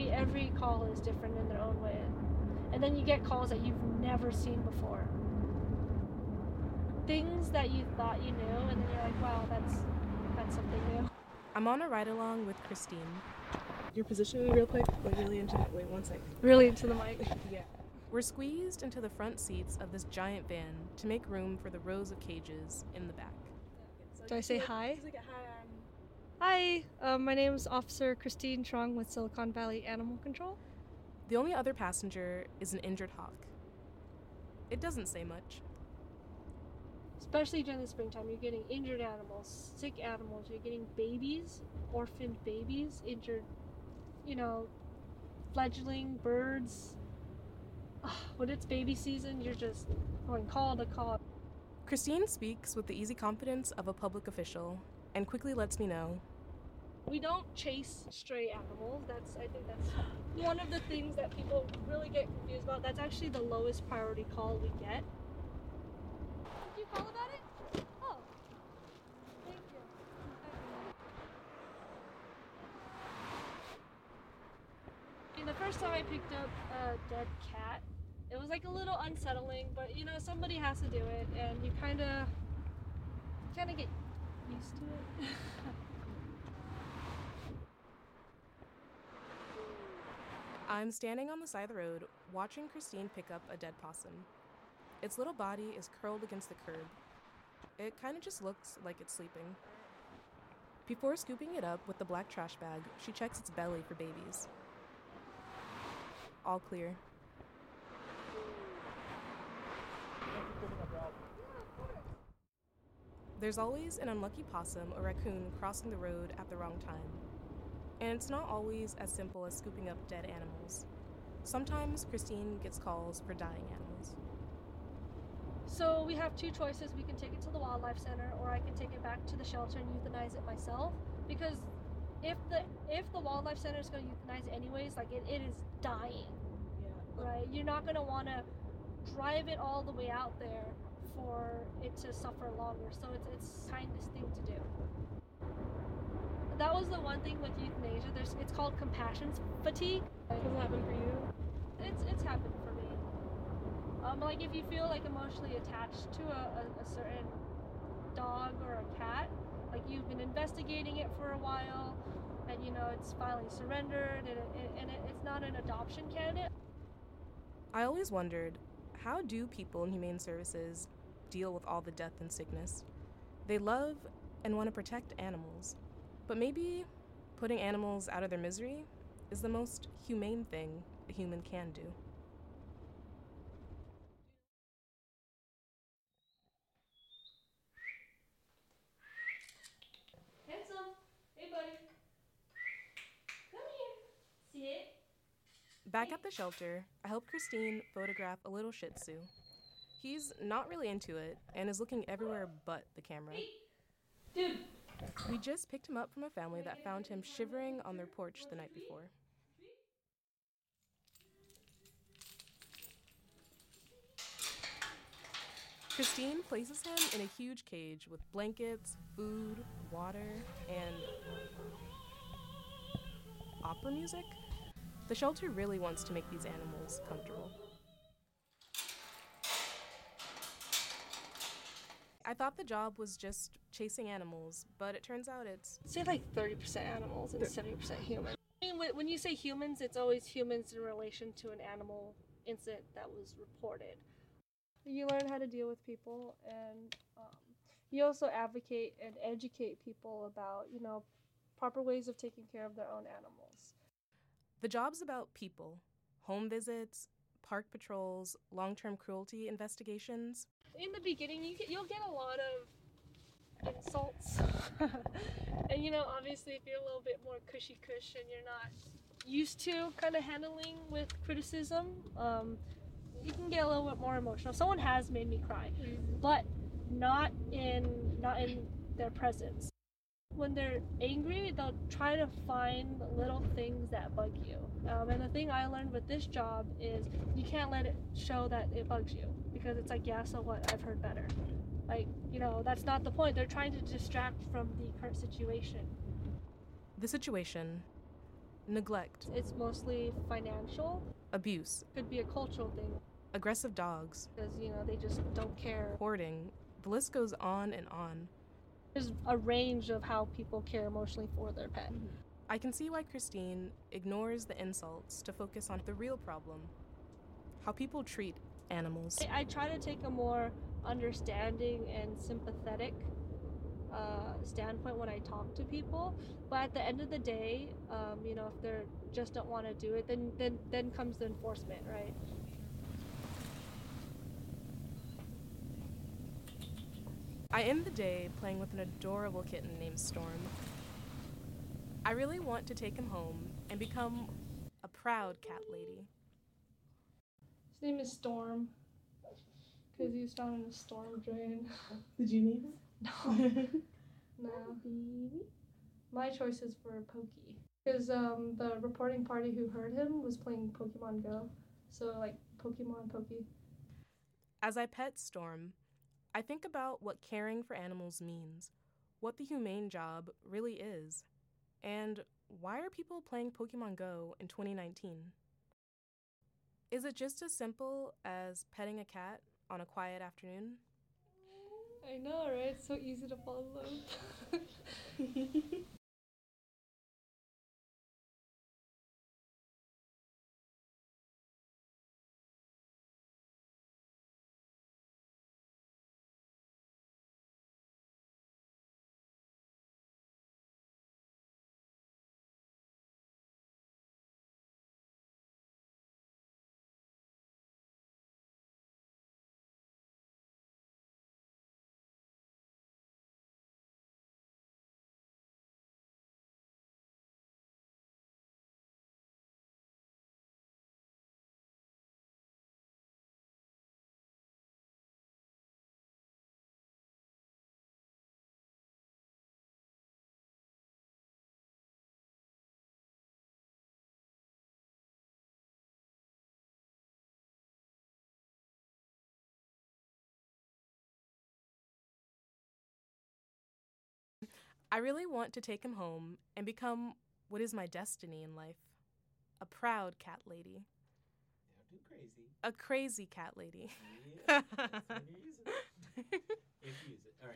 Every call is different in their own way. And then you get calls that you've never seen before. Things that you thought you knew, and then you're like, wow, that's that's something new. I'm on a ride along with Christine. Your position real quick, like really into it. Wait one sec. Really into the mic. Yeah. We're squeezed into the front seats of this giant van to make room for the rows of cages in the back. Do I say hi? Just like a hi. I'm Hi, um, my name is Officer Christine Trong with Silicon Valley Animal Control. The only other passenger is an injured hawk. It doesn't say much. Especially during the springtime, you're getting injured animals, sick animals, you're getting babies, orphaned babies, injured, you know, fledgling birds. Ah, When it's baby season, you're just going call to call. Christine speaks with the easy confidence of a public official and quickly lets me know We don't chase stray animals. That's I think that's one of the things that people really get confused about. That's actually the lowest priority call we get. Did you call about it? Oh. Thank you. The first time I picked up a dead cat, it was like a little unsettling, but you know, somebody has to do it and you kinda kinda get used to it. I'm standing on the side of the road watching Christine pick up a dead possum. Its little body is curled against the curb. It kind of just looks like it's sleeping. Before scooping it up with the black trash bag, she checks its belly for babies. All clear. There's always an unlucky possum or raccoon crossing the road at the wrong time. And it's not always as simple as scooping up dead animals. Sometimes Christine gets calls for dying animals. So we have two choices. We can take it to the wildlife center, or I can take it back to the shelter and euthanize it myself. Because if the if the wildlife center is going to euthanize it anyways, like it, it is dying, yeah. right? You're not going to want to drive it all the way out there for it to suffer longer. So it's it's kindest thing to do. That was the one thing with euthanasia. There's it's called compassion fatigue. Does it happen for you? It's it's happened for me. Um, like if you feel like emotionally attached to a, a, a certain dog or a cat, like you've been investigating it for a while, and you know it's finally surrendered, and, it, and it, it's not an adoption candidate. I always wondered how do people in humane services deal with all the death and sickness? They love and want to protect animals, but maybe putting animals out of their misery is the most humane thing a human can do. Handsome, hey buddy, come here. See it? Back at the shelter, I help Christine photograph a little Shih Tzu. He's not really into it and is looking everywhere but the camera. Hey. Dude. We just picked him up from a family that found him shivering on their porch the night before. Christine places him in a huge cage with blankets, food, water, and opera music. The shelter really wants to make these animals comfortable. I thought the job was just chasing animals, but it turns out it's Say like 30% animals and 70% humans. I mean, when when you say humans, it's always humans in relation to an animal incident that was reported. You learn how to deal with people, and um, you also advocate and educate people about, you know, proper ways of taking care of their own animals. The job's about people home visits, park patrols, long term cruelty investigations. In the beginning, you get, you'll get a lot of insults, and you know, obviously, if you're a little bit more cushy cush and you're not used to kind of handling with criticism, um, you can get a little bit more emotional. Someone has made me cry, but not in not in their presence. When they're angry, they'll try to find little things that bug you. Um, and the thing I learned with this job is you can't let it show that it bugs you because it's like, yeah, so what? I've heard better. Like, you know, that's not the point. They're trying to distract from the current situation. The situation neglect, It's mostly financial. abuse, Could be a cultural thing aggressive dogs, because you know they just don't care. hoarding. The list goes on and on. There's a range of how people care emotionally for their pet. I can see why Christine ignores the insults to focus on the real problem how people treat animals. I, I try to take a more understanding and sympathetic uh, standpoint when I talk to people. But at the end of the day, um, you know, if they're just don't want to do it, then then then comes the enforcement, right? I end the day playing with an adorable kitten named Storm. I really want to take him home and become a proud cat lady. His name is Storm because he was found in a storm drain. Did you name him? no, no. My choice is for Pokey because um, the reporting party who heard him was playing Pokemon Go, so like Pokemon Pokey. As I pet Storm, I think about what caring for animals means, what the humane job really is, and why are people playing Pokemon Go in 2019? Is it just as simple as petting a cat on a quiet afternoon? I know, right? It's so easy to fall I really want to take him home and become what is my destiny in life a proud cat lady, crazy. a crazy cat lady. Yeah, that's when you use it. if you use it.